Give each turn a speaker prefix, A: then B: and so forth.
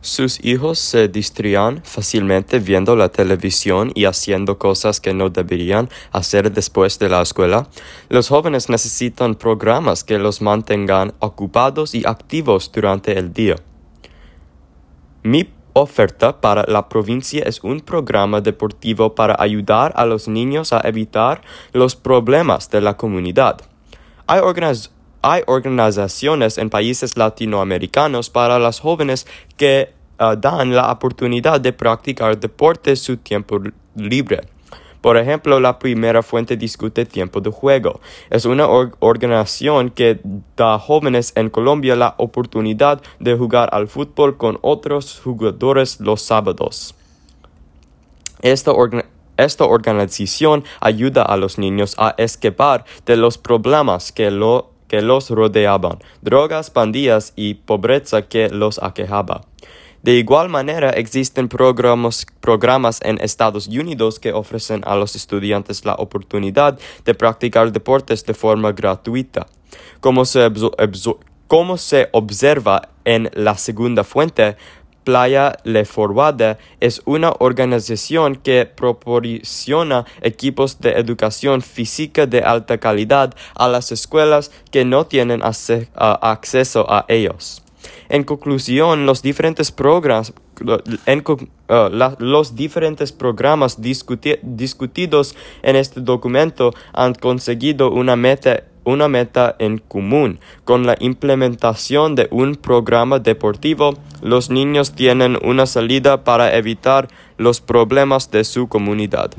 A: Sus hijos se distraían fácilmente viendo la televisión y haciendo cosas que no deberían hacer después de la escuela. Los jóvenes necesitan programas que los mantengan ocupados y activos durante el día. Mi oferta para la provincia es un programa deportivo para ayudar a los niños a evitar los problemas de la comunidad. Hay, hay organizaciones en países latinoamericanos para los jóvenes que ah, dan la oportunidad de practicar deporte su tiempo libre. Por ejemplo, la primera fuente discute tiempo de juego. Es una organización que da a jóvenes en Colombia la oportunidad de jugar al fútbol con otros jugadores los sábados. Esta, esta organización ayuda a los niños a escapar de los problemas que lo que los rodeaban, drogas, pandillas y pobreza que los aquejaba. De igual manera, existen programas, en Estados Unidos que ofrecen a los estudiantes la oportunidad de practicar deportes de forma gratuita. Como se observa en la segunda fuente, Playa Le Forward es una organización que proporciona equipos de educación física de alta calidad a las escuelas que no tienen acceso a ellos. En conclusión, los diferentes programas, los diferentes programas discutidos en este documento han conseguido una meta una meta en común. Con la implementación de un programa deportivo, los niños tienen una salida para evitar los problemas de su comunidad.